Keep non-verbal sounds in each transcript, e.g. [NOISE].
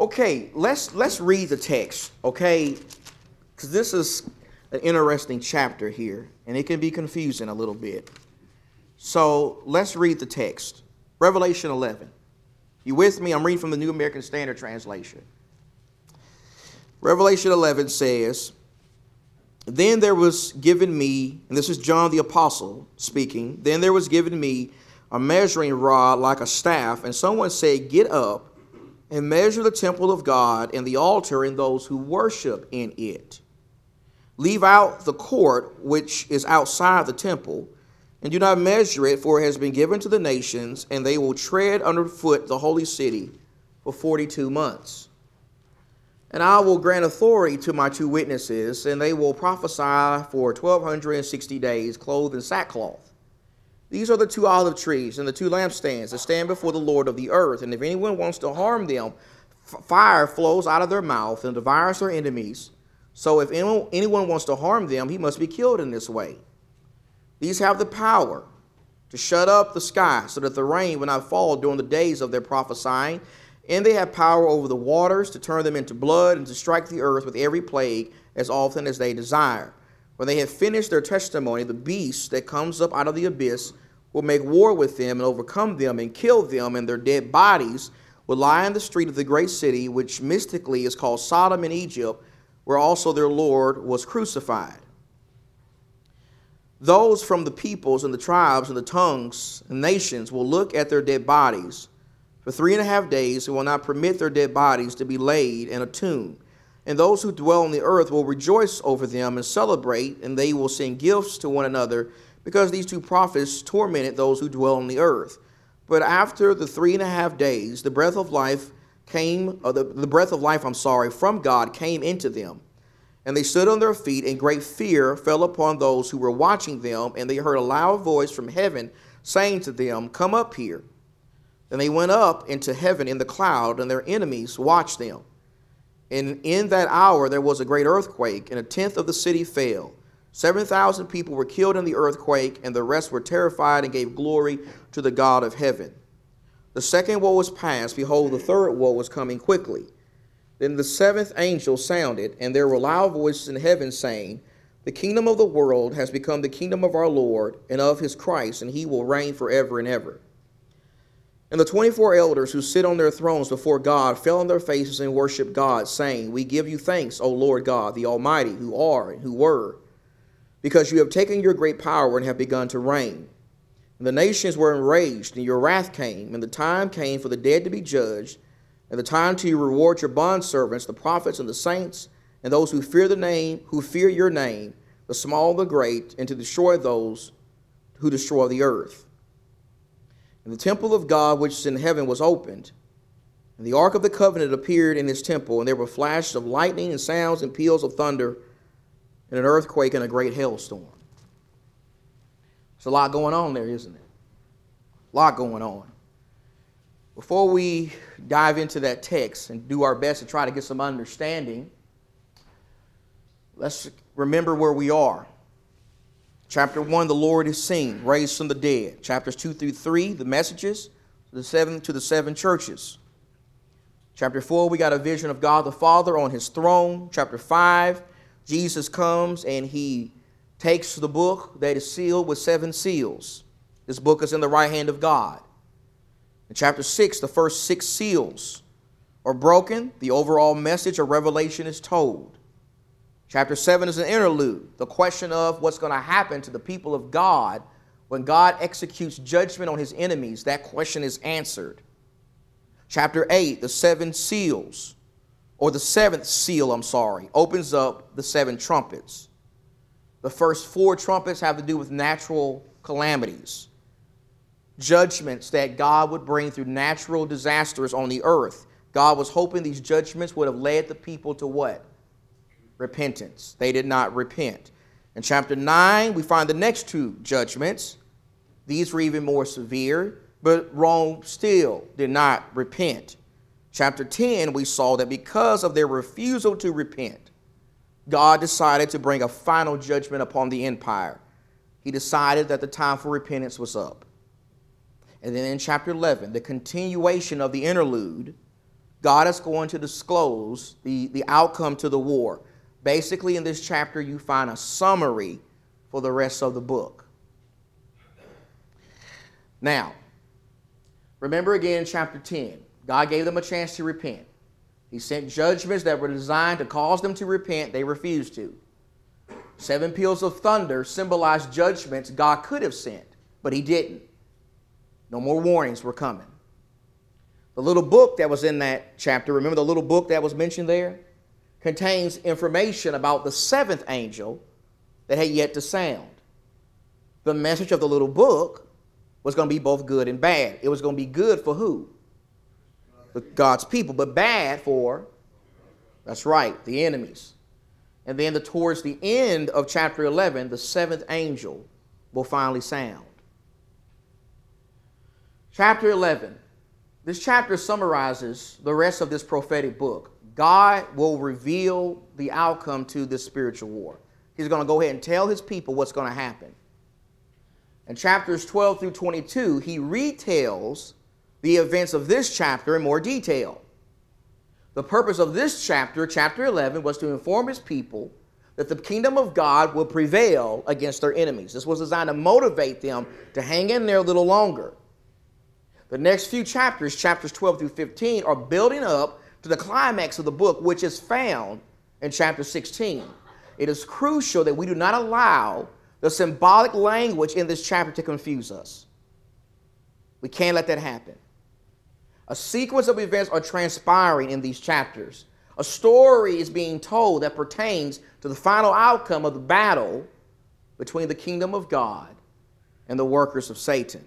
Okay, let's let's read the text, okay? Because this is an interesting chapter here, and it can be confusing a little bit. So let's read the text. Revelation 11. You with me? I'm reading from the New American Standard Translation. Revelation 11 says, Then there was given me, and this is John the Apostle speaking, then there was given me a measuring rod like a staff, and someone said, Get up and measure the temple of God and the altar and those who worship in it. Leave out the court which is outside the temple, and do not measure it, for it has been given to the nations, and they will tread underfoot the holy city for 42 months. And I will grant authority to my two witnesses, and they will prophesy for 1260 days, clothed in sackcloth. These are the two olive trees and the two lampstands that stand before the Lord of the earth. And if anyone wants to harm them, fire flows out of their mouth and devours their enemies. So if anyone, anyone wants to harm them, he must be killed in this way. These have the power to shut up the sky so that the rain will not fall during the days of their prophesying and they have power over the waters to turn them into blood and to strike the earth with every plague as often as they desire. When they have finished their testimony, the beast that comes up out of the abyss will make war with them and overcome them and kill them, and their dead bodies will lie in the street of the great city, which mystically is called Sodom in Egypt, where also their Lord was crucified. Those from the peoples and the tribes and the tongues and nations will look at their dead bodies for three and a half days, he will not permit their dead bodies to be laid in a tomb. And those who dwell on the earth will rejoice over them and celebrate, and they will send gifts to one another, because these two prophets tormented those who dwell on the earth. But after the three and a half days, the breath of life came, uh, the, the breath of life, I'm sorry, from God came into them. And they stood on their feet, and great fear fell upon those who were watching them, and they heard a loud voice from heaven saying to them, Come up here. Then they went up into heaven in the cloud, and their enemies watched them. And in that hour there was a great earthquake, and a tenth of the city fell. Seven thousand people were killed in the earthquake, and the rest were terrified and gave glory to the God of heaven. The second woe was past. Behold, the third woe was coming quickly. Then the seventh angel sounded, and there were loud voices in heaven saying, The kingdom of the world has become the kingdom of our Lord and of his Christ, and he will reign forever and ever. And the 24 elders who sit on their thrones before God fell on their faces and worshiped God, saying, We give you thanks, O Lord God, the Almighty, who are and who were, because you have taken your great power and have begun to reign. And the nations were enraged, and your wrath came, and the time came for the dead to be judged, and the time to reward your bondservants, the prophets and the saints, and those who fear the name, who fear your name, the small and the great, and to destroy those who destroy the earth. And the temple of God which is in heaven was opened. And the ark of the covenant appeared in his temple, and there were flashes of lightning and sounds and peals of thunder, and an earthquake and a great hailstorm. There's a lot going on there, isn't it? A lot going on. Before we dive into that text and do our best to try to get some understanding, let's remember where we are. Chapter 1, the Lord is seen, raised from the dead. Chapters 2 through 3, the messages the seven, to the seven churches. Chapter 4, we got a vision of God the Father on his throne. Chapter 5, Jesus comes and he takes the book that is sealed with seven seals. This book is in the right hand of God. In chapter 6, the first six seals are broken. The overall message of Revelation is told. Chapter 7 is an interlude, the question of what's going to happen to the people of God when God executes judgment on his enemies. That question is answered. Chapter 8, the seven seals, or the seventh seal, I'm sorry, opens up the seven trumpets. The first four trumpets have to do with natural calamities, judgments that God would bring through natural disasters on the earth. God was hoping these judgments would have led the people to what? Repentance. They did not repent. In chapter 9, we find the next two judgments. These were even more severe, but Rome still did not repent. Chapter 10, we saw that because of their refusal to repent, God decided to bring a final judgment upon the empire. He decided that the time for repentance was up. And then in chapter 11, the continuation of the interlude, God is going to disclose the, the outcome to the war. Basically, in this chapter, you find a summary for the rest of the book. Now, remember again, chapter 10, God gave them a chance to repent. He sent judgments that were designed to cause them to repent. They refused to. Seven peals of thunder symbolized judgments God could have sent, but He didn't. No more warnings were coming. The little book that was in that chapter, remember the little book that was mentioned there? Contains information about the seventh angel that had yet to sound. The message of the little book was going to be both good and bad. It was going to be good for who? God's people, but bad for, that's right, the enemies. And then the, towards the end of chapter 11, the seventh angel will finally sound. Chapter 11. This chapter summarizes the rest of this prophetic book. God will reveal the outcome to this spiritual war. He's going to go ahead and tell his people what's going to happen. In chapters 12 through 22, he retells the events of this chapter in more detail. The purpose of this chapter, chapter 11, was to inform his people that the kingdom of God will prevail against their enemies. This was designed to motivate them to hang in there a little longer. The next few chapters, chapters 12 through 15, are building up to the climax of the book, which is found in chapter 16. It is crucial that we do not allow the symbolic language in this chapter to confuse us. We can't let that happen. A sequence of events are transpiring in these chapters. A story is being told that pertains to the final outcome of the battle between the kingdom of God and the workers of Satan.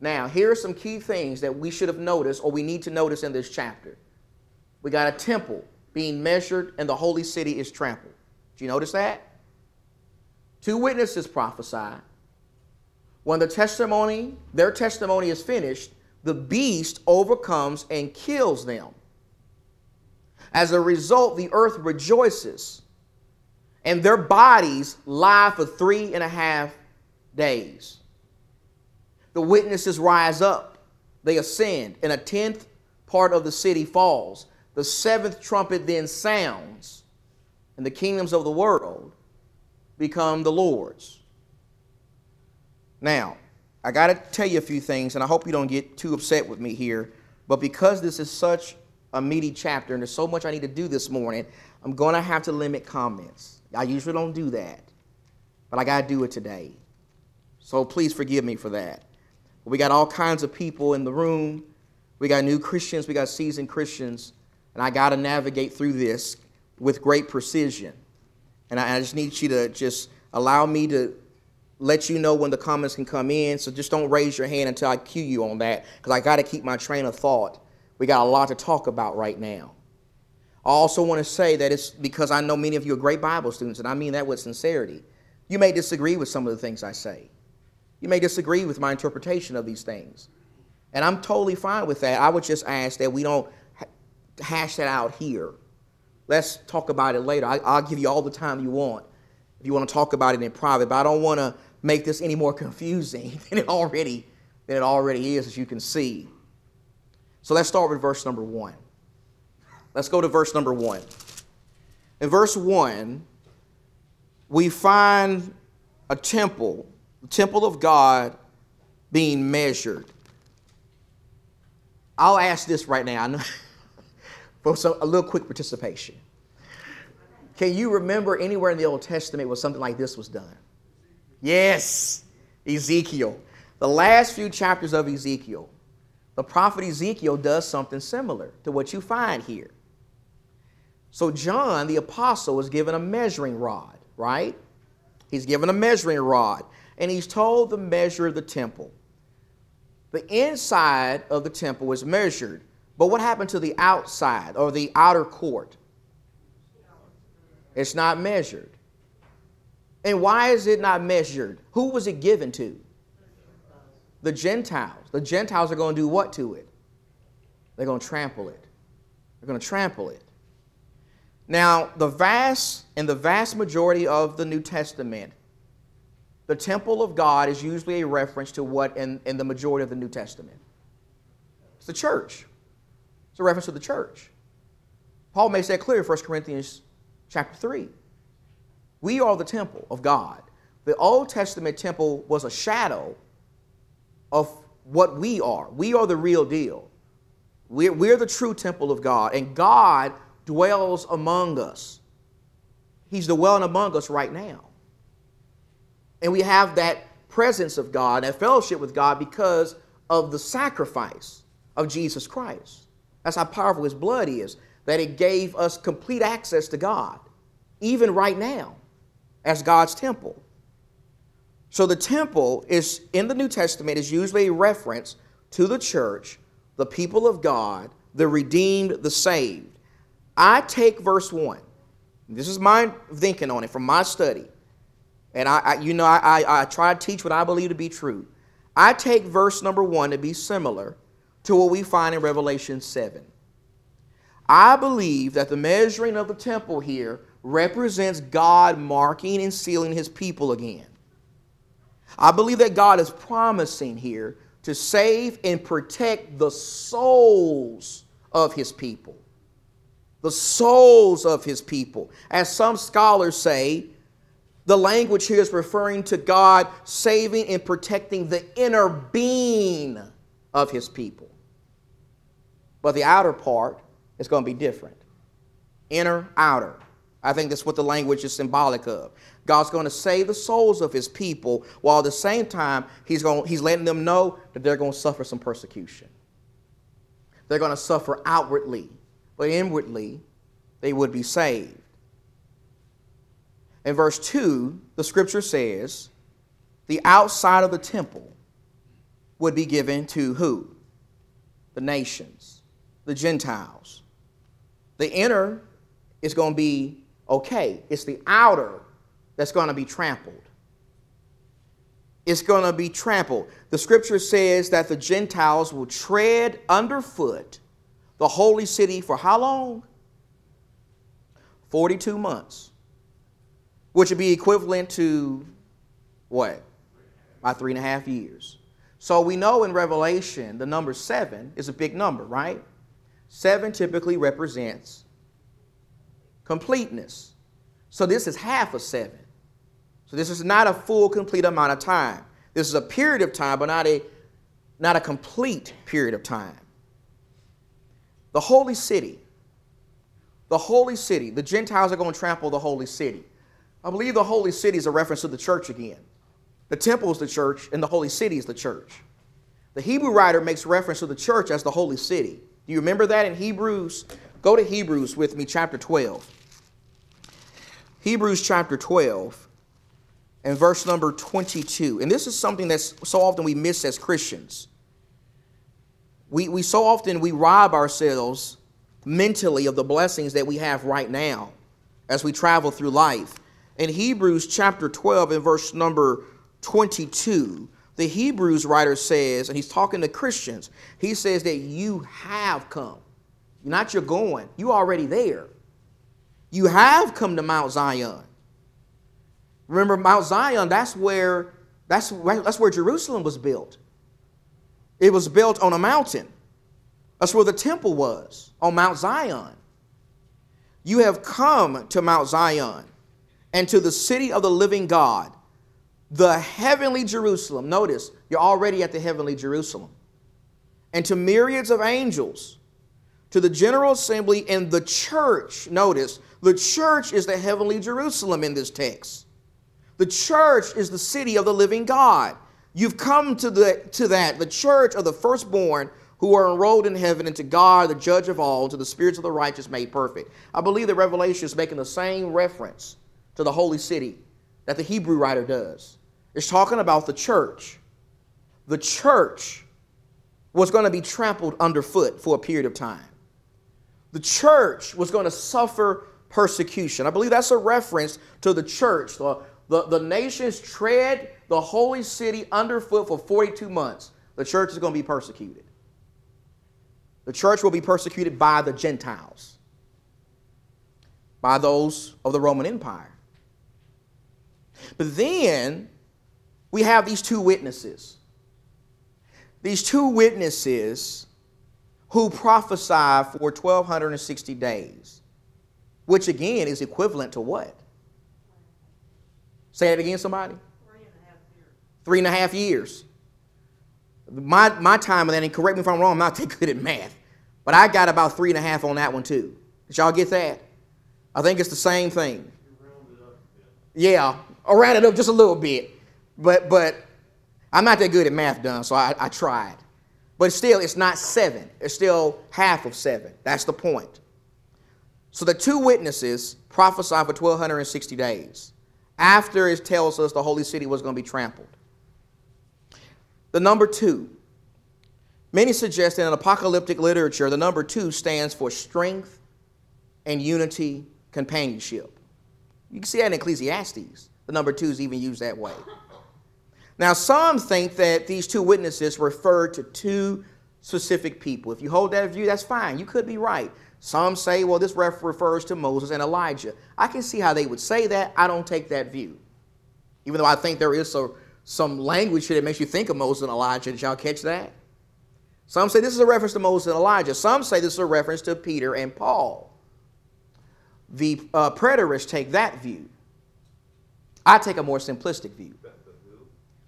Now, here are some key things that we should have noticed or we need to notice in this chapter. We got a temple being measured and the holy city is trampled. Do you notice that? Two witnesses prophesy. When the testimony, their testimony is finished, the beast overcomes and kills them. As a result, the earth rejoices, and their bodies lie for three and a half days. The witnesses rise up, they ascend, and a tenth part of the city falls. The seventh trumpet then sounds, and the kingdoms of the world become the Lord's. Now, I got to tell you a few things, and I hope you don't get too upset with me here. But because this is such a meaty chapter and there's so much I need to do this morning, I'm going to have to limit comments. I usually don't do that, but I got to do it today. So please forgive me for that. We got all kinds of people in the room. We got new Christians, we got seasoned Christians, and I got to navigate through this with great precision. And I, just need you to just allow me to let you know when the comments can come in. So just don't raise your hand until I cue you on that because I got to keep my train of thought. We got a lot to talk about right now. I also want to say that it's because I know many of you are great Bible students, and I mean that with sincerity. You may disagree with some of the things I say. You may disagree with my interpretation of these things. And I'm totally fine with that. I would just ask that we don't hash that out here. Let's talk about it later. I, will give you all the time you want if you want to talk about it in private, but I don't want to make this any more [LAUGHS] confusing than it already than it already is, as you can see. So let's start with verse number one. Let's go to verse number one. In verse one, we find a temple, the temple of God, being measured. I'll ask this right now [LAUGHS] for some, a little quick participation. Can you remember anywhere in the Old Testament where something like this was done? Yes, Ezekiel. The last few chapters of Ezekiel, the prophet Ezekiel does something similar to what you find here. So, John the apostle is given a measuring rod, right? He's given a measuring rod, and he's told the measure of the temple. The inside of the temple was measured, but what happened to the outside or the outer court? It's not measured. And why is it not measured? Who was it given to? The Gentiles. The Gentiles are going to do what to it? They're going to trample it. They're going to trample it. Now, the vast and the vast majority of the New Testament, the temple of God is usually a reference to what in, in the majority of the New Testament? It's the church. It's a reference to the church. Paul makes that clear in 1 Corinthians chapter 3. We are the temple of God. The Old Testament temple was a shadow of what we are. We are the real deal. We're, we're the true temple of God, and God dwells among us. He's dwelling among us right now. And we have that presence of God, that fellowship with God, because of the sacrifice of Jesus Christ. That's how powerful his blood is, that it gave us complete access to God, even right now, as God's temple. So the temple is in the New Testament is usually a reference to the church, the people of God, the redeemed, the saved. I take verse 1. This is my thinking on it from my study. And I, I you know, I, I, I try to teach what I believe to be true. I take verse number 1 to be similar to what we find in Revelation 7. I believe that the measuring of the temple here represents God marking and sealing his people again. I believe that God is promising here to save and protect the souls of his people. The souls of his people. As some scholars say, the language here is referring to God saving and protecting the inner being of his people. But the outer part is going to be different. Inner, outer. I think that's what the language is symbolic of. God's going to save the souls of his people while at the same time he's, going, he's letting them know that they're going to suffer some persecution. They're going to suffer outwardly, but inwardly they would be saved. In verse 2, the scripture says, the outside of the temple would be given to who? The nations, the Gentiles. The inner is going to be okay, it's the outer that's going to be trampled. It's going to be trampled. The scripture says that the Gentiles will tread underfoot the holy city for how long? 42 months, which would be equivalent to what? By three and a half years. So we know in Revelation the number seven is a big number, right? Seven typically represents completeness. So this is half of seven. So this is not a full, complete amount of time. This is a period of time, but not a, not a complete period of time. The holy city. The holy city. The Gentiles are going to trample the holy city. I believe the holy city is a reference to the church again. The temple is the church, and the holy city is the church. The Hebrew writer makes reference to the church as the holy city. Do you remember that in Hebrews? Go to Hebrews with me, chapter 12. Hebrews chapter 12 and verse number 22. And this is something that's so often we miss as Christians. We, we so often we rob ourselves mentally of the blessings that we have right now as we travel through life. In Hebrews chapter 12 and verse number 22, the Hebrews writer says, and he's talking to Christians, he says that you have come. Not you're going, you're already there. You have come to Mount Zion. Remember, Mount Zion, that's where, that's, that's where Jerusalem was built. It was built on a mountain. That's where the temple was, on Mount Zion. You have come to Mount Zion and to the city of the living God, the heavenly Jerusalem. Notice, you're already at the heavenly Jerusalem. And to myriads of angels, to the general assembly and the church. Notice, the church is the heavenly Jerusalem in this text. The church is the city of the living God. You've come to, the, to that, the church of the firstborn who are enrolled in heaven, and to God, the judge of all, and to the spirits of the righteous made perfect. I believe that Revelation is making the same reference to the holy city that the Hebrew writer does. It's talking about the church. The church was going to be trampled underfoot for a period of time. The church was going to suffer persecution. I believe that's a reference to the church, the, the, the nations tread the holy city underfoot for 42 months. The church is going to be persecuted. The church will be persecuted by the Gentiles, by those of the Roman Empire. But then we have these two witnesses. These two witnesses who prophesy for 1260 days, which again is equivalent to what? Say it again, somebody. Three and a half years. Three and a half years. My, my time and that, and correct me if I'm wrong, I'm not [LAUGHS] that good at math, but I got about three and a half on that one too. Did y'all get that? I think it's the same thing. Yeah, I'll round it up just a little bit, but but I'm not that good at math, done, so I, I tried. But still, it's not seven. It's still half of seven. That's the point. So the two witnesses prophesied for 1,260 days after it tells us the holy city was going to be trampled. The number two, many suggest in apocalyptic literature, the number two stands for strength and unity, companionship. You can see that in Ecclesiastes. The number two is even used that way. Now, some think that these two witnesses refer to two specific people. If you hold that view, that's fine. You could be right. Some say, well, this ref refers to Moses and Elijah. I can see how they would say that. I don't take that view. Even though I think there is a, some language here that makes you think of Moses and Elijah. Did y'all catch that? Some say this is a reference to Moses and Elijah. Some say this is a reference to Peter and Paul. The uh, preterists take that view. I take a more simplistic view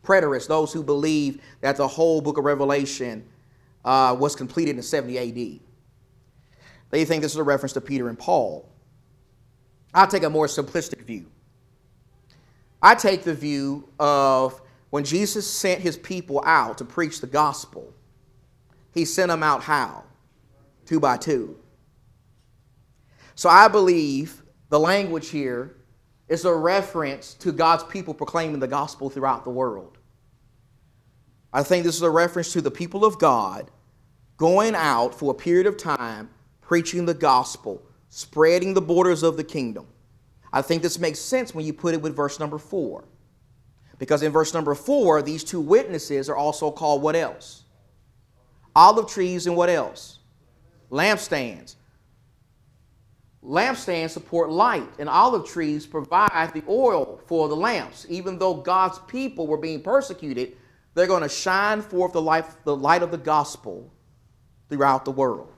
preterists, those who believe that the whole book of Revelation uh, was completed in 70 AD. They think this is a reference to Peter and Paul. I take a more simplistic view. I take the view of when Jesus sent his people out to preach the gospel, he sent them out how? Two by two. So I believe the language here is a reference to God's people proclaiming the gospel throughout the world. I think this is a reference to the people of God going out for a period of time preaching the gospel, spreading the borders of the kingdom. I think this makes sense when you put it with verse number four. Because in verse number four, these two witnesses are also called what else? Olive trees and what else? Lampstands. Lampstands support light, and olive trees provide the oil for the lamps. Even though God's people were being persecuted, they're going to shine forth the light, the light of the gospel throughout the world.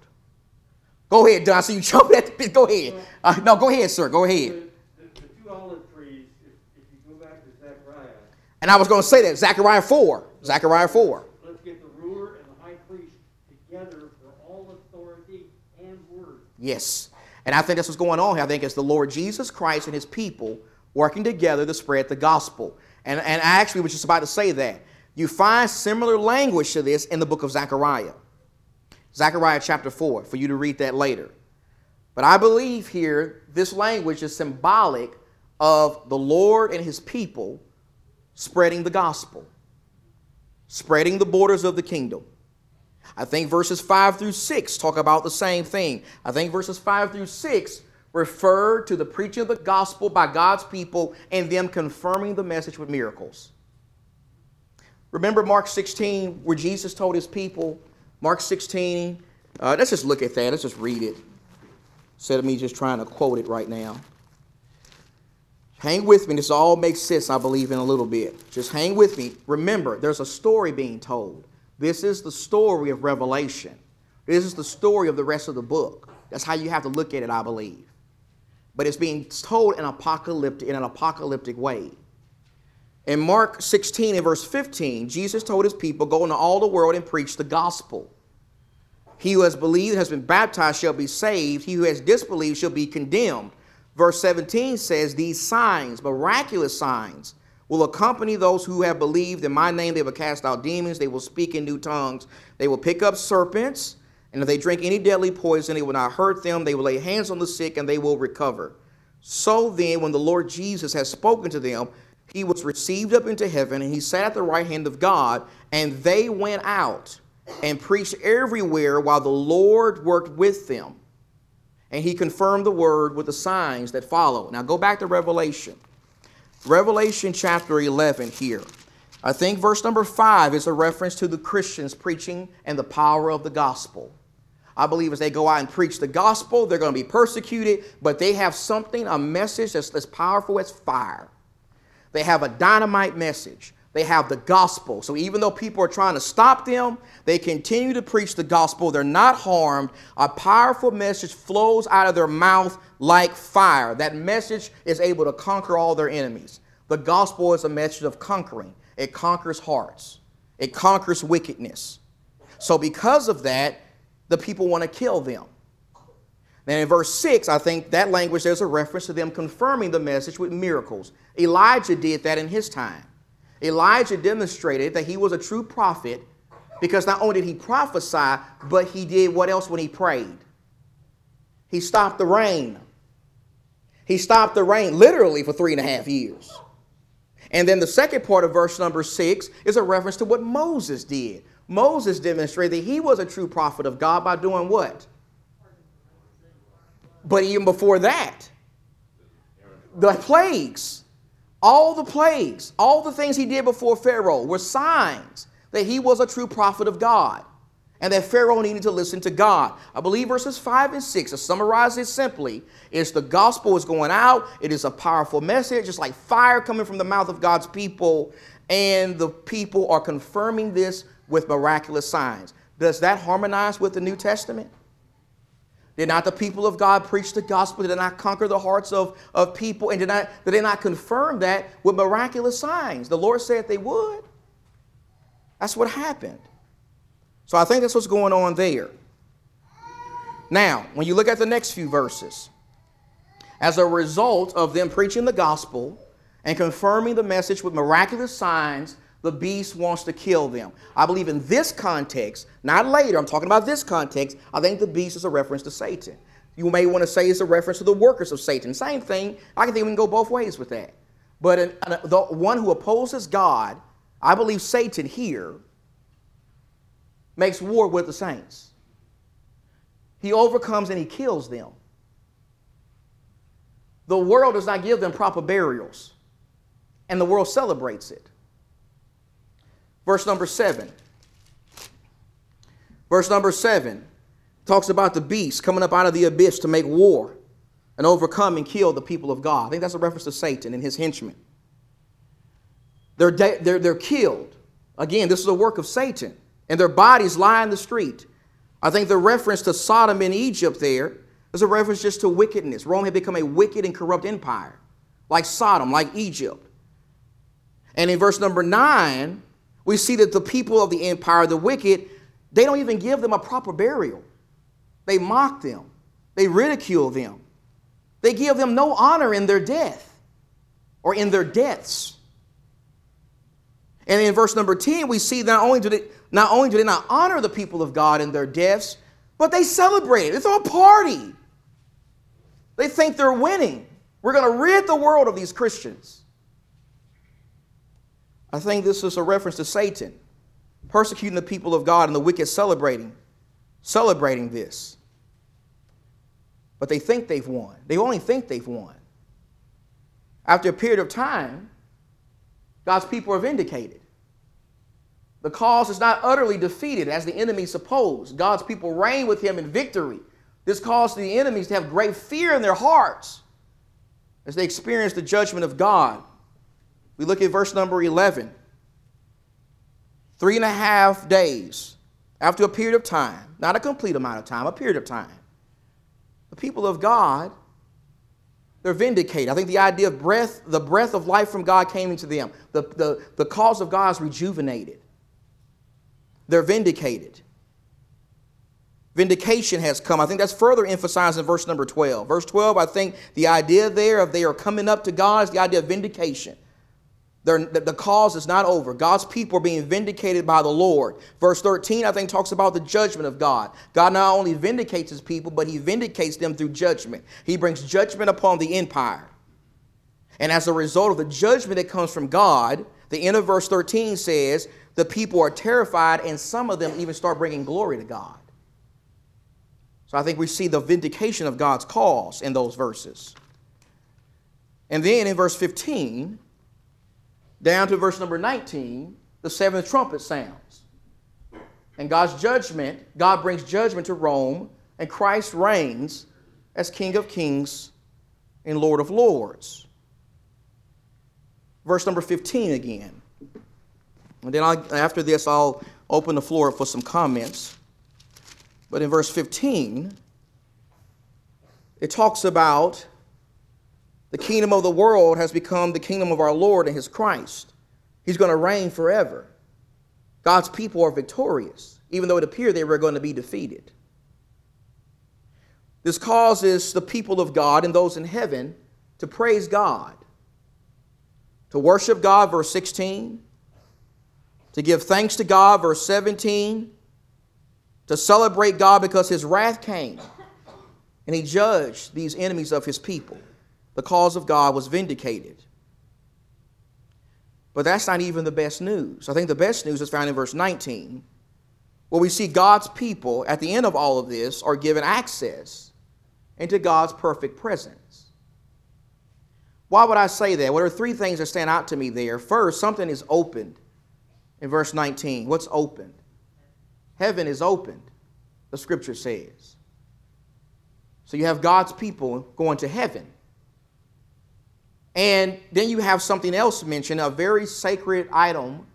Go ahead, Don. So you jump at the Go ahead. Uh, no, go ahead, sir. Go ahead. The, two olive trees, if, if, you go back to Zechariah. And I was going to say that. Zechariah 4. Zechariah 4. Let's get the ruler and the high priest together for all authority and word. Yes. And I think that's what's going on here. I think it's the Lord Jesus Christ and his people working together to spread the gospel. And, and I actually was just about to say that. You find similar language to this in the book of Zechariah. Zechariah chapter 4, for you to read that later. But I believe here this language is symbolic of the Lord and his people spreading the gospel, spreading the borders of the kingdom. I think verses 5 through 6 talk about the same thing. I think verses 5 through 6 refer to the preaching of the gospel by God's people and them confirming the message with miracles. Remember Mark 16, where Jesus told his people, Mark 16, uh, let's just look at that. Let's just read it instead of me just trying to quote it right now. Hang with me. This all makes sense, I believe, in a little bit. Just hang with me. Remember, there's a story being told. This is the story of Revelation. This is the story of the rest of the book. That's how you have to look at it, I believe. But it's being told in apocalyptic in an apocalyptic way. In Mark 16 and verse 15, Jesus told his people, Go into all the world and preach the gospel. He who has believed and has been baptized shall be saved. He who has disbelieved shall be condemned. Verse 17 says, These signs, miraculous signs, will accompany those who have believed. In my name, they will cast out demons. They will speak in new tongues. They will pick up serpents. And if they drink any deadly poison, it will not hurt them. They will lay hands on the sick and they will recover. So then, when the Lord Jesus has spoken to them, he was received up into heaven and he sat at the right hand of God. And they went out and preached everywhere while the Lord worked with them. And he confirmed the word with the signs that follow. Now go back to Revelation. Revelation chapter 11 here. I think verse number 5 is a reference to the Christians preaching and the power of the gospel. I believe as they go out and preach the gospel, they're going to be persecuted, but they have something, a message that's as powerful as fire. They have a dynamite message. They have the gospel. So even though people are trying to stop them, they continue to preach the gospel. They're not harmed. A powerful message flows out of their mouth like fire. That message is able to conquer all their enemies. The gospel is a message of conquering, it conquers hearts, it conquers wickedness. So, because of that, the people want to kill them. Then in verse 6, I think that language there's a reference to them confirming the message with miracles. Elijah did that in his time. Elijah demonstrated that he was a true prophet because not only did he prophesy, but he did what else when he prayed? He stopped the rain. He stopped the rain literally for three and a half years. And then the second part of verse number six is a reference to what Moses did. Moses demonstrated that he was a true prophet of God by doing what? But even before that, the plagues, all the plagues, all the things he did before Pharaoh were signs that he was a true prophet of God and that Pharaoh needed to listen to God. I believe verses 5 and 6, to summarize it simply, is the gospel is going out. It is a powerful message, just like fire coming from the mouth of God's people, and the people are confirming this with miraculous signs. Does that harmonize with the New Testament? Did not the people of God preach the gospel? Did not conquer the hearts of, of people? And did, not, did they not confirm that with miraculous signs? The Lord said they would. That's what happened. So I think that's what's going on there. Now, when you look at the next few verses, as a result of them preaching the gospel and confirming the message with miraculous signs, the beast wants to kill them. I believe in this context, not later, I'm talking about this context, I think the beast is a reference to Satan. You may want to say it's a reference to the workers of Satan. Same thing. I can think we can go both ways with that. But in, in, the one who opposes God, I believe Satan here makes war with the saints. He overcomes and he kills them. The world does not give them proper burials, and the world celebrates it. Verse number seven. Verse number seven talks about the beast coming up out of the abyss to make war and overcome and kill the people of God. I think that's a reference to Satan and his henchmen. They're, de- they're, they're killed. Again, this is a work of Satan and their bodies lie in the street. I think the reference to Sodom in Egypt there is a reference just to wickedness. Rome had become a wicked and corrupt empire, like Sodom, like Egypt. And in verse number nine, we see that the people of the empire, the wicked, they don't even give them a proper burial. They mock them, they ridicule them, they give them no honor in their death or in their deaths. And in verse number 10, we see not only do they not only do they not honor the people of God in their deaths, but they celebrate it. They throw a party. They think they're winning. We're going to rid the world of these Christians. I think this is a reference to Satan persecuting the people of God and the wicked celebrating, celebrating this. But they think they've won. They only think they've won. After a period of time, God's people are vindicated. The cause is not utterly defeated as the enemy supposed. God's people reign with him in victory. This caused the enemies to have great fear in their hearts as they experience the judgment of God. We look at verse number 11. Three and a half days after a period of time, not a complete amount of time, a period of time, the people of God, they're vindicated. I think the idea of breath, the breath of life from God came into them. The, the, the cause of God is rejuvenated. They're vindicated. Vindication has come. I think that's further emphasized in verse number 12. Verse 12, I think the idea there of they are coming up to God is the idea of vindication. The cause is not over. God's people are being vindicated by the Lord. Verse 13, I think, talks about the judgment of God. God not only vindicates his people, but he vindicates them through judgment. He brings judgment upon the empire. And as a result of the judgment that comes from God, the end of verse 13 says, the people are terrified, and some of them even start bringing glory to God. So I think we see the vindication of God's cause in those verses. And then in verse 15, down to verse number 19, the seventh trumpet sounds. And God's judgment, God brings judgment to Rome, and Christ reigns as King of kings and Lord of lords. Verse number 15 again. And then I'll, after this, I'll open the floor for some comments. But in verse 15, it talks about the kingdom of the world has become the kingdom of our Lord and his Christ. He's going to reign forever. God's people are victorious, even though it appeared they were going to be defeated. This causes the people of God and those in heaven to praise God, to worship God, verse 16, to give thanks to God, verse 17, to celebrate God because his wrath came and he judged these enemies of his people. The cause of God was vindicated. But that's not even the best news. I think the best news is found in verse 19, where we see God's people at the end of all of this are given access into God's perfect presence. Why would I say that? Well, there are three things that stand out to me there. First, something is opened in verse 19. What's opened? Heaven is opened, the scripture says. So you have God's people going to heaven. And then you have something else mentioned, a very sacred item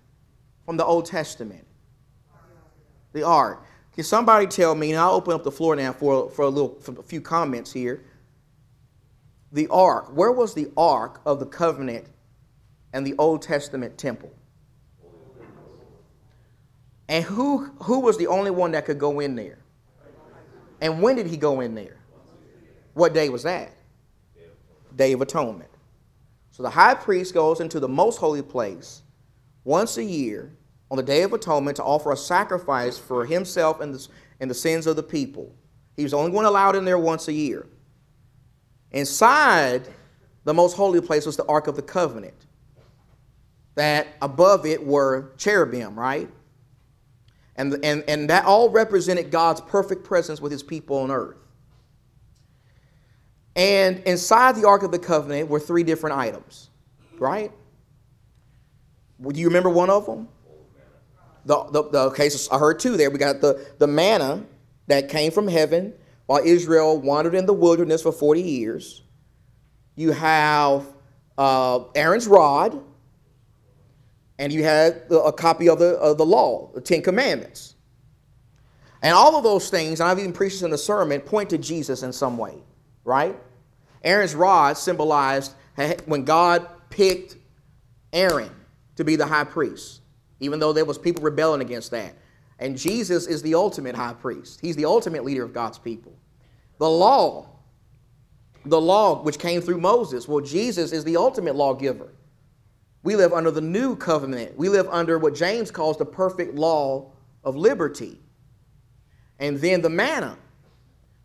from the Old Testament the ark. Can somebody tell me, and I'll open up the floor now for, for, a, little, for a few comments here. The ark, where was the ark of the covenant and the Old Testament temple? And who, who was the only one that could go in there? And when did he go in there? What day was that? Day of Atonement. So the high priest goes into the most holy place once a year on the Day of Atonement to offer a sacrifice for himself and the, and the sins of the people. He was only one allowed in there once a year. Inside the most holy place was the Ark of the Covenant. That above it were cherubim, right? And, and, and that all represented God's perfect presence with his people on earth. And inside the Ark of the Covenant were three different items, right? Do you remember one of them? The, the, the okay, so I heard two there. We got the, the manna that came from heaven while Israel wandered in the wilderness for 40 years. You have uh, Aaron's rod, and you had a copy of the, of the law, the Ten Commandments. And all of those things, and I've even preached this in the sermon, point to Jesus in some way, right? Aaron's rod symbolized when God picked Aaron to be the high priest, even though there was people rebelling against that. And Jesus is the ultimate high priest. He's the ultimate leader of God's people. The law, the law which came through Moses, well, Jesus is the ultimate lawgiver. We live under the new covenant. We live under what James calls the perfect law of liberty. And then the manna,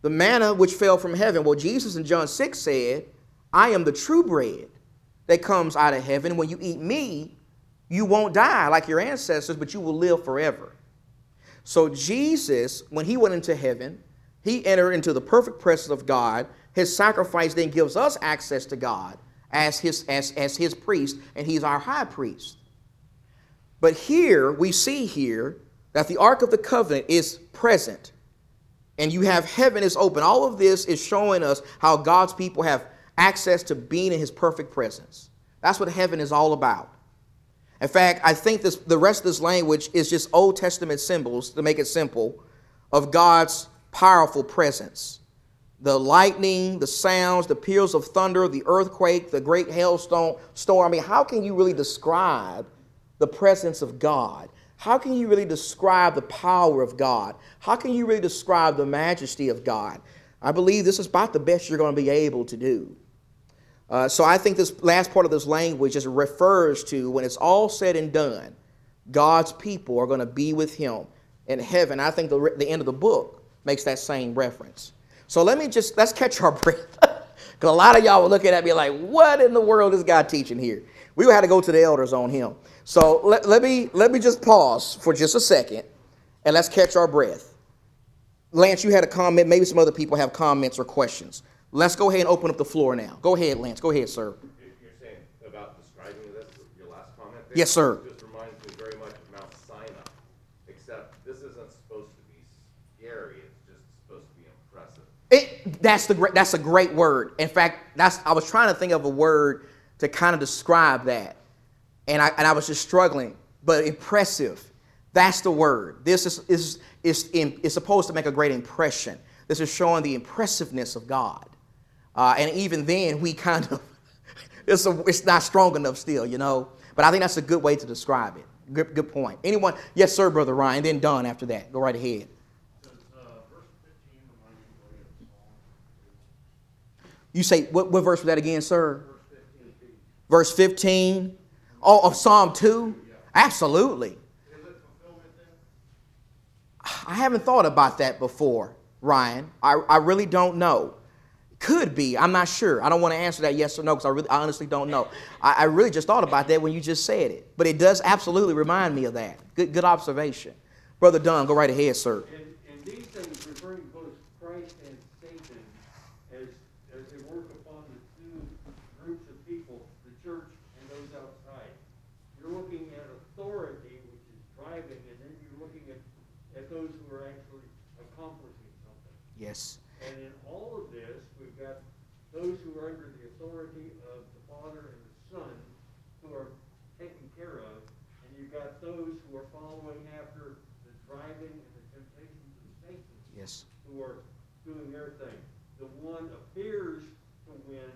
the manna which fell from heaven. Well, Jesus in John 6 said, I am the true bread that comes out of heaven. When you eat me, you won't die like your ancestors, but you will live forever. So, Jesus, when he went into heaven, he entered into the perfect presence of God. His sacrifice then gives us access to God as his, as, as his priest, and he's our high priest. But here, we see here that the Ark of the Covenant is present and you have heaven is open. All of this is showing us how God's people have access to being in his perfect presence. That's what heaven is all about. In fact, I think this, the rest of this language is just Old Testament symbols, to make it simple, of God's powerful presence. The lightning, the sounds, the peals of thunder, the earthquake, the great hailstone storm. I mean, how can you really describe the presence of God? How can you really describe the power of God? How can you really describe the majesty of God? I believe this is about the best you're going to be able to do. Uh, so I think this last part of this language just refers to when it's all said and done, God's people are going to be with Him in heaven. I think the, the end of the book makes that same reference. So let me just let's catch our [LAUGHS] breath, because a lot of y'all were looking at me like, "What in the world is God teaching here?" We had to go to the elders on Him. So let, let, me, let me just pause for just a second and let's catch our breath. Lance, you had a comment. Maybe some other people have comments or questions. Let's go ahead and open up the floor now. Go ahead, Lance. Go ahead, sir. You're saying about describing this, your last comment there? Yes, sir. Just reminds me very much of Mount Sinai, except this isn't supposed to be scary. It's just supposed to be impressive. It, that's, the, that's a great word. In fact, that's, I was trying to think of a word to kind of describe that and I, and I was just struggling. but impressive. That's the word. This is, is, is, in, is supposed to make a great impression. This is showing the impressiveness of God. Uh, and even then, we kind of, [LAUGHS] it's, a, it's not strong enough still, you know. But I think that's a good way to describe it. Good, good point. Anyone? Yes, sir, Brother Ryan. Then Don after that. Go right ahead. You say, what, what verse was that again, sir? Verse 15. Oh, of Psalm 2? Absolutely. I haven't thought about that before, Ryan. I, I really don't know. Could be. I'm not sure. I don't want to answer that yes or no because I, really, I honestly don't know. I, I really just thought about that when you just said it. But it does absolutely remind me of that. Good, good observation. Brother Dunn, go right ahead, sir and these things referring to both Christ and Satan as, as they work upon the two groups of people, the church and those outside. You're looking at authority, which is driving, and then you're looking at, at those who are actually accomplishing something. Yes. And in all of this, we've got those who are under the authority of the Father and the Son who are taken care of, and you've got those who are following after the driving and the temptations of Satan, Yes. who are doing their thing. The one appears to win,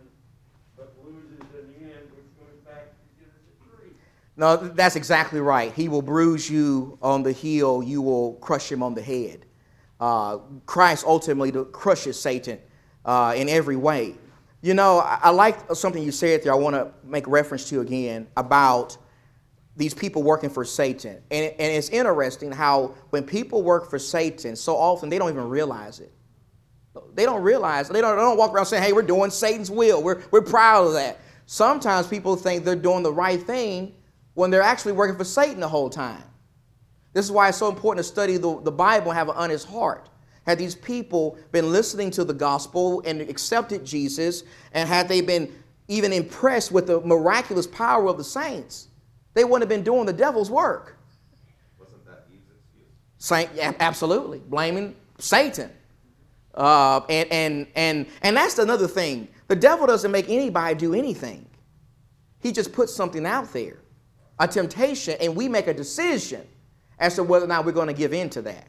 but loses in the end, which goes back to Genesis 3. No, that's exactly right. He will bruise you on the heel, you will crush him on the head. Uh, Christ ultimately crushes Satan uh, in every way. You know, I, I like something you said there, I want to make reference to again about these people working for Satan. And, and it's interesting how when people work for Satan, so often they don't even realize it. They don't realize, they don't, they don't walk around saying, hey, we're doing Satan's will. We're, we're proud of that. Sometimes people think they're doing the right thing when they're actually working for Satan the whole time. This is why it's so important to study the, the Bible and have an honest heart. Had these people been listening to the gospel and accepted Jesus, and had they been even impressed with the miraculous power of the saints, they wouldn't have been doing the devil's work. Wasn't that? Saint, absolutely, blaming Satan. Uh, and, and, and, and that's another thing. The devil doesn't make anybody do anything. He just puts something out there, a temptation, and we make a decision as to whether or not we're going to give in to that.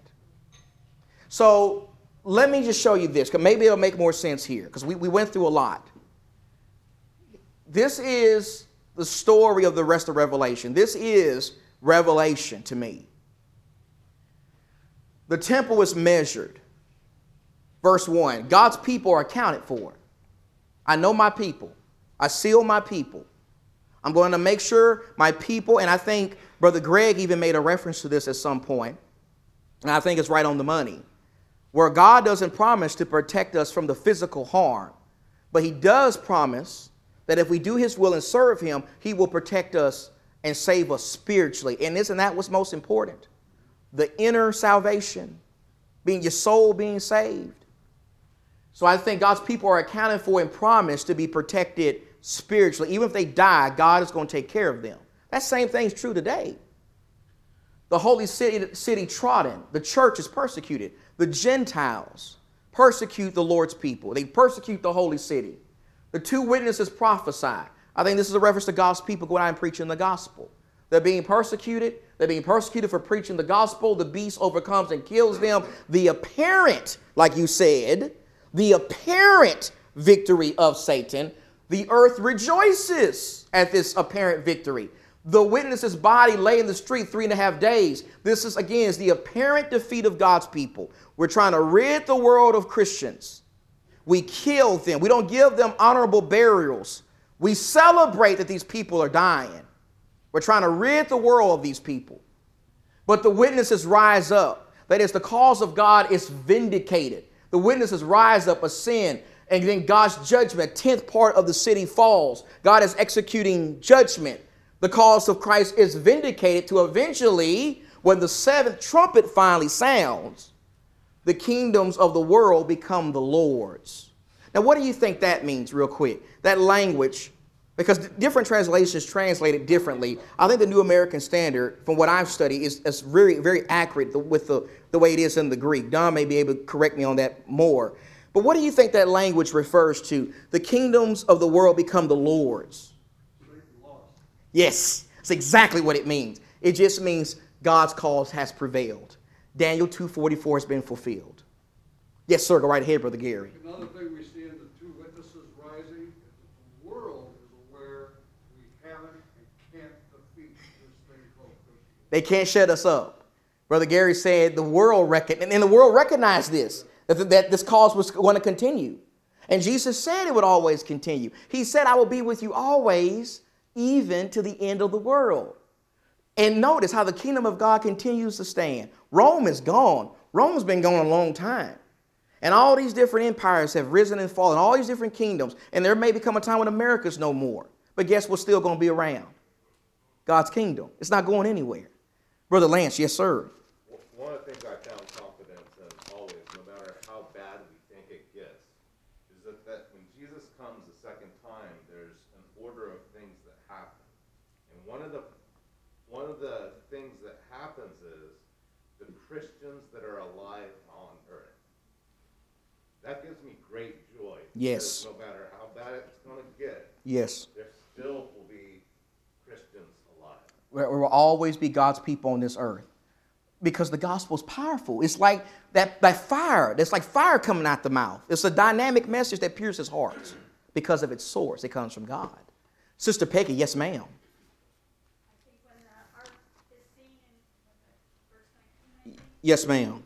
So let me just show you this, because maybe it'll make more sense here, because we, we went through a lot. This is the story of the rest of Revelation. This is Revelation to me. The temple is measured. Verse 1 God's people are accounted for. I know my people. I seal my people. I'm going to make sure my people, and I think Brother Greg even made a reference to this at some point, and I think it's right on the money, where God doesn't promise to protect us from the physical harm, but He does promise that if we do His will and serve Him, He will protect us and save us spiritually. And isn't that what's most important? The inner salvation, being your soul being saved. So I think God's people are accounted for and promised to be protected spiritually. Even if they die, God is going to take care of them. That same thing is true today. The holy city, city trodden, the church is persecuted. The Gentiles persecute the Lord's people, they persecute the holy city. The two witnesses prophesy. I think this is a reference to God's people going out and preaching the gospel. They're being persecuted. They're being persecuted for preaching the gospel. The beast overcomes and kills them. The apparent, like you said, the apparent victory of Satan, the earth rejoices at this apparent victory. The witness's body lay in the street three and a half days. This is, again, is the apparent defeat of God's people. We're trying to rid the world of Christians. We kill them. We don't give them honorable burials. We celebrate that these people are dying. We're trying to rid the world of these people. But the witnesses rise up. That is, the cause of God is vindicated. The witnesses rise up, ascend, and then God's judgment, tenth part of the city falls. God is executing judgment. The cause of Christ is vindicated to eventually, when the seventh trumpet finally sounds, the kingdoms of the world become the Lord's. Now, what do you think that means, real quick? That language, because different translations translate it differently. I think the New American Standard, from what I've studied, is, is very, very accurate with the, the way it is in the Greek. Don may be able to correct me on that more. But what do you think that language refers to? The kingdoms of the world become the Lord's. Yes, that's exactly what it means. It just means God's cause has prevailed. Daniel 2:44 has been fulfilled. Yes, sir. Go right ahead, Brother Gary. Another thing we see in the two witnesses rising is that the world is aware we haven't and can't defeat this thing called Christianity. They can't shut us up. Brother Gary said the world reckon, and the world recognized this, that, this cause was going to continue. And Jesus said it would always continue. He said, I will be with you always, even to the end of the world. And notice how the kingdom of God continues to stand. Rome is gone. Rome's been gone a long time. And all these different empires have risen and fallen, all these different kingdoms. And there may become a time when America's no more. But guess what's still going to be around? God's kingdom. It's not going anywhere. Brother Lance, yes, sir. One of the things I found confidence in always, no matter how bad we think it gets, is that, that when Jesus comes the second time, there's an order of things that happen. And one of the one of the things that happens is the Christians that are alive on earth. That gives me great joy. Yes. No matter how bad it's going to get, Yes. there still will be Christians alive. There will always be God's people on this earth because the gospel is powerful. It's like that, that fire. It's like fire coming out the mouth. It's a dynamic message that pierces hearts because of its source. It comes from God. Sister Peggy, yes, ma'am. I think when the ark is seen in when the verse nineteen, I think, Yes, ma'am. um,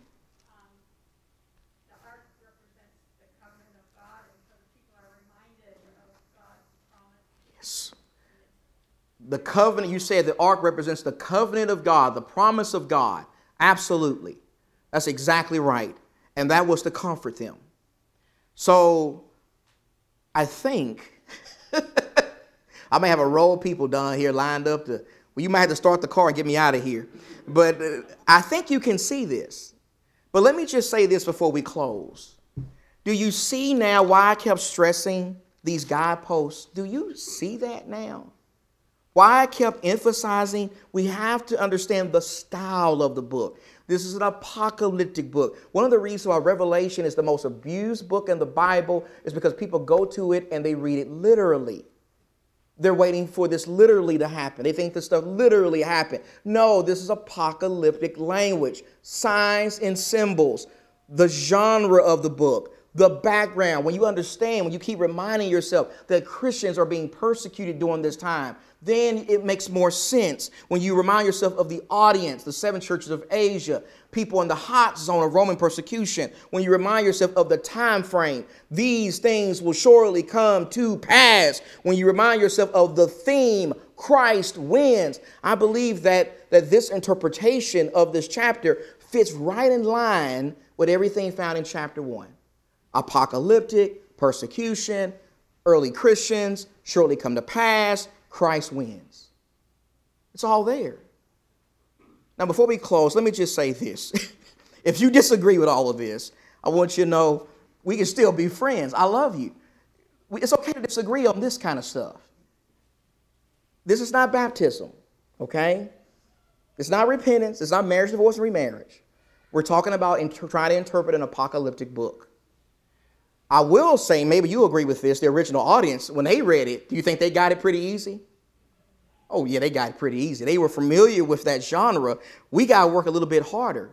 the ark represents the covenant of God, and so the people are reminded of God's promise. Yes. The covenant, you said the ark represents the covenant of God, the promise of God. Absolutely. That's exactly right. And that was to comfort them. So I think [LAUGHS] I may have a row of people down here lined up to, well, you might have to start the car and get me out of here. But uh, I think you can see this. But let me just say this before we close. Do you see now why I kept stressing these guideposts? Do you see that now? Why I kept emphasizing we have to understand the style of the book. This is an apocalyptic book. One of the reasons why Revelation is the most abused book in the Bible is because people go to it and they read it literally. They're waiting for this literally to happen. They think this stuff literally happened. No, this is apocalyptic language, signs and symbols, the genre of the book, the background. When you understand, when you keep reminding yourself that Christians are being persecuted during this time, then it makes more sense when you remind yourself of the audience, the seven churches of Asia, people in the hot zone of Roman persecution. When you remind yourself of the time frame, these things will surely come to pass. When you remind yourself of the theme, Christ wins. I believe that, that this interpretation of this chapter fits right in line with everything found in chapter one apocalyptic, persecution, early Christians, shortly come to pass, Christ wins. It's all there. Now, before we close, let me just say this. [LAUGHS] if you disagree with all of this, I want you to know we can still be friends. I love you. It's okay to disagree on this kind of stuff. This is not baptism, okay? It's not repentance. It's not marriage, divorce, and remarriage. We're talking about inter- trying to interpret an apocalyptic book. I will say, maybe you agree with this, the original audience, when they read it, do you think they got it pretty easy? Oh, yeah, they got it pretty easy. They were familiar with that genre. We got to work a little bit harder.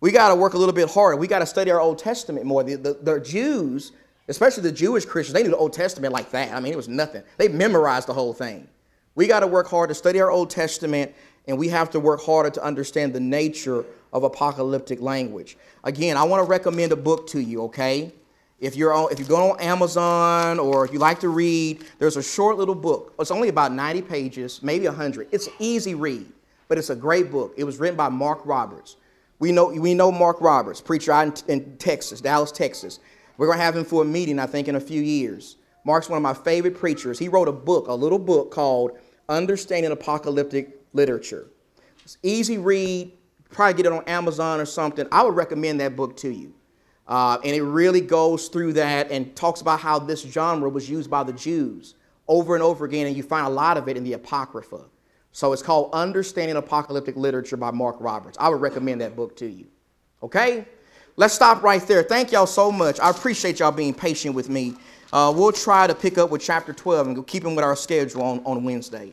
We got to work a little bit harder. We got to study our Old Testament more. The, the, the Jews, especially the Jewish Christians, they knew the Old Testament like that. I mean, it was nothing. They memorized the whole thing. We got to work hard to study our Old Testament, and we have to work harder to understand the nature of apocalyptic language. Again, I want to recommend a book to you, okay? If you're on, if you go on Amazon or if you like to read, there's a short little book. It's only about 90 pages, maybe 100. It's an easy read, but it's a great book. It was written by Mark Roberts. We know, we know Mark Roberts, preacher out in, in Texas, Dallas, Texas. We're going to have him for a meeting, I think, in a few years. Mark's one of my favorite preachers. He wrote a book, a little book called Understanding Apocalyptic Literature. It's easy read. Probably get it on Amazon or something. I would recommend that book to you. Uh, and it really goes through that and talks about how this genre was used by the Jews over and over again, and you find a lot of it in the Apocrypha. So it's called Understanding Apocalyptic Literature by Mark Roberts. I would recommend that book to you. Okay? Let's stop right there. Thank y'all so much. I appreciate y'all being patient with me. Uh, we'll try to pick up with chapter 12 and keep them with our schedule on, on Wednesday.